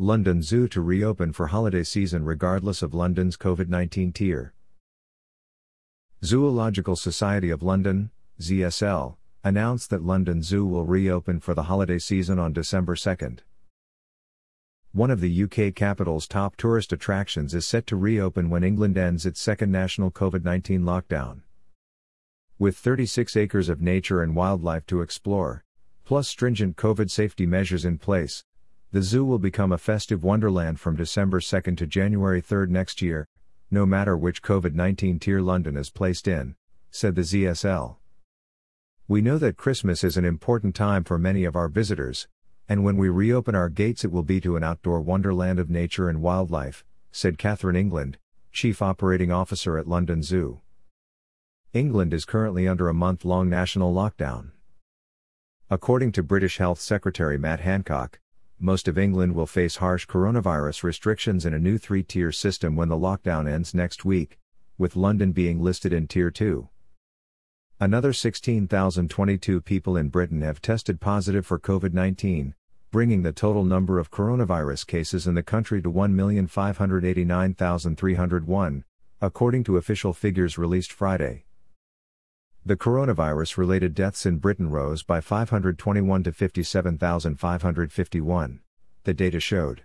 London Zoo to reopen for holiday season regardless of London's COVID 19 tier. Zoological Society of London, ZSL, announced that London Zoo will reopen for the holiday season on December 2nd. One of the UK capital's top tourist attractions is set to reopen when England ends its second national COVID 19 lockdown. With 36 acres of nature and wildlife to explore, plus stringent COVID safety measures in place, the zoo will become a festive wonderland from December 2 to January 3 next year, no matter which COVID 19 tier London is placed in, said the ZSL. We know that Christmas is an important time for many of our visitors, and when we reopen our gates, it will be to an outdoor wonderland of nature and wildlife, said Catherine England, Chief Operating Officer at London Zoo. England is currently under a month long national lockdown. According to British Health Secretary Matt Hancock, most of England will face harsh coronavirus restrictions in a new three tier system when the lockdown ends next week, with London being listed in Tier 2. Another 16,022 people in Britain have tested positive for COVID 19, bringing the total number of coronavirus cases in the country to 1,589,301, according to official figures released Friday. The coronavirus related deaths in Britain rose by 521 to 57,551, the data showed.